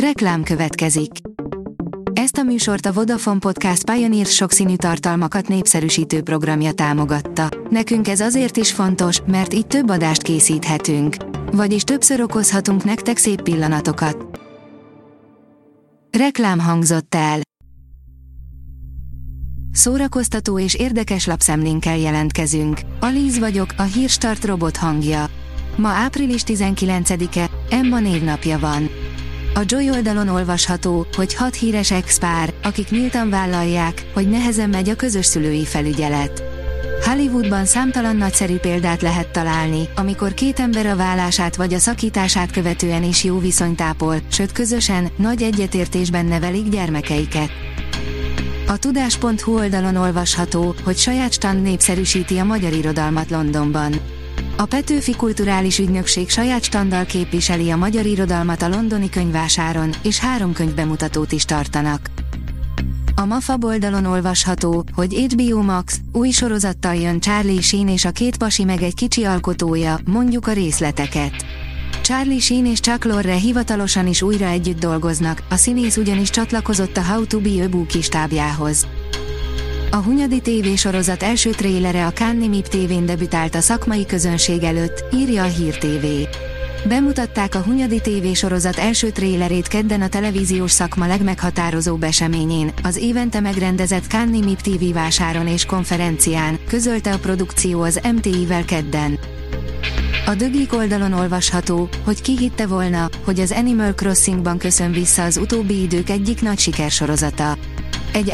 Reklám következik. Ezt a műsort a Vodafone Podcast Pioneer sokszínű tartalmakat népszerűsítő programja támogatta. Nekünk ez azért is fontos, mert így több adást készíthetünk. Vagyis többször okozhatunk nektek szép pillanatokat. Reklám hangzott el. Szórakoztató és érdekes lapszemlénkkel jelentkezünk. Alíz vagyok, a hírstart robot hangja. Ma április 19-e, Emma névnapja van. A Joy oldalon olvasható, hogy hat híres ex-pár, akik nyíltan vállalják, hogy nehezen megy a közös szülői felügyelet. Hollywoodban számtalan nagyszerű példát lehet találni, amikor két ember a vállását vagy a szakítását követően is jó viszonyt ápol, sőt közösen, nagy egyetértésben nevelik gyermekeiket. A tudás.hu oldalon olvasható, hogy saját stand népszerűsíti a magyar irodalmat Londonban. A Petőfi Kulturális Ügynökség saját standal képviseli a magyar irodalmat a londoni könyvásáron, és három könyvbemutatót is tartanak. A MAFA oldalon olvasható, hogy HBO Max új sorozattal jön Charlie Sheen és a két pasi meg egy kicsi alkotója, mondjuk a részleteket. Charlie Sheen és Chuck Lorre hivatalosan is újra együtt dolgoznak, a színész ugyanis csatlakozott a How to be a Book stábjához. A Hunyadi sorozat első trélere a Cannes MIP TV-n debütált a szakmai közönség előtt, írja a Hír TV. Bemutatták a Hunyadi sorozat első trélerét kedden a televíziós szakma legmeghatározóbb eseményén, az évente megrendezett Cannes MIP TV vásáron és konferencián, közölte a produkció az MTI-vel kedden. A dögik oldalon olvasható, hogy ki hitte volna, hogy az Animal Crossingban köszön vissza az utóbbi idők egyik nagy sikersorozata. Egy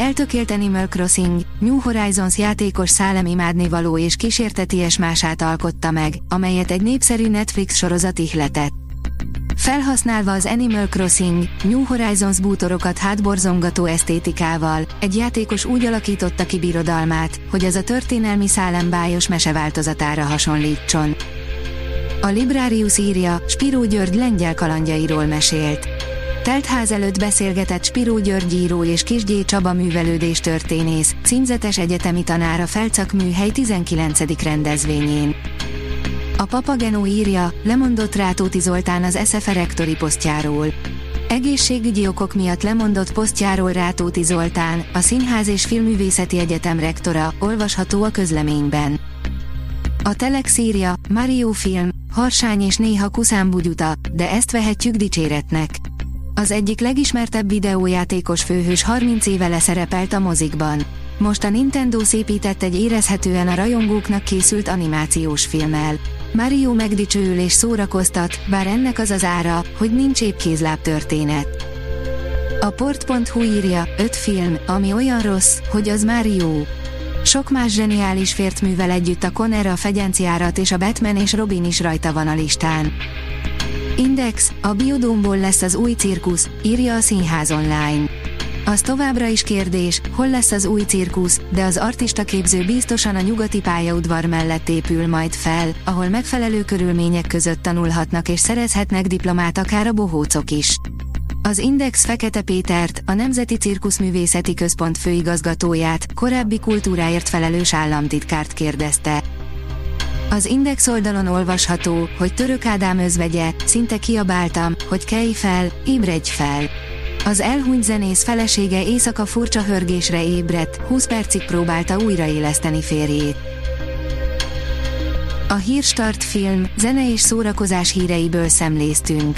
Animal Crossing, New Horizons játékos szállemimádni való és kísérteties mását alkotta meg, amelyet egy népszerű Netflix sorozat ihletett. Felhasználva az Animal Crossing, New Horizons bútorokat hátborzongató esztétikával, egy játékos úgy alakította ki birodalmát, hogy az a történelmi szálembájos meseváltozatára hasonlítson. A Librarius írja, Spiró György lengyel kalandjairól mesélt. Teltház előtt beszélgetett Spiró György író és Kisgyé Csaba művelődés történész, címzetes egyetemi tanára Felcak műhely 19. rendezvényén. A Papagenó írja, lemondott Rátóti Zoltán az SFE rektori posztjáról. Egészségügyi okok miatt lemondott posztjáról Rátóti Zoltán, a Színház és Filművészeti Egyetem rektora, olvasható a közleményben. A Telex írja, Mario film, harsány és néha kuszán bugyuta, de ezt vehetjük dicséretnek. Az egyik legismertebb videójátékos főhős 30 éve leszerepelt a mozikban. Most a Nintendo szépített egy érezhetően a rajongóknak készült animációs filmmel. Mario megdicsőül és szórakoztat, bár ennek az az ára, hogy nincs épp kézláb történet. A port.hu írja, öt film, ami olyan rossz, hogy az már jó. Sok más zseniális fért művel együtt a Conner a fegyenciárat és a Batman és Robin is rajta van a listán. Index, a biodómból lesz az új cirkusz, írja a Színház online. Az továbbra is kérdés, hol lesz az új cirkusz, de az artista képző biztosan a nyugati pályaudvar mellett épül majd fel, ahol megfelelő körülmények között tanulhatnak és szerezhetnek diplomát akár a bohócok is. Az Index Fekete Pétert, a Nemzeti Cirkuszművészeti Központ főigazgatóját, korábbi kultúráért felelős államtitkárt kérdezte. Az Index oldalon olvasható, hogy Török Ádám özvegye, szinte kiabáltam, hogy kelj fel, ébredj fel. Az elhunyt zenész felesége éjszaka furcsa hörgésre ébredt, 20 percig próbálta újraéleszteni férjét. A Hírstart film, zene és szórakozás híreiből szemléztünk.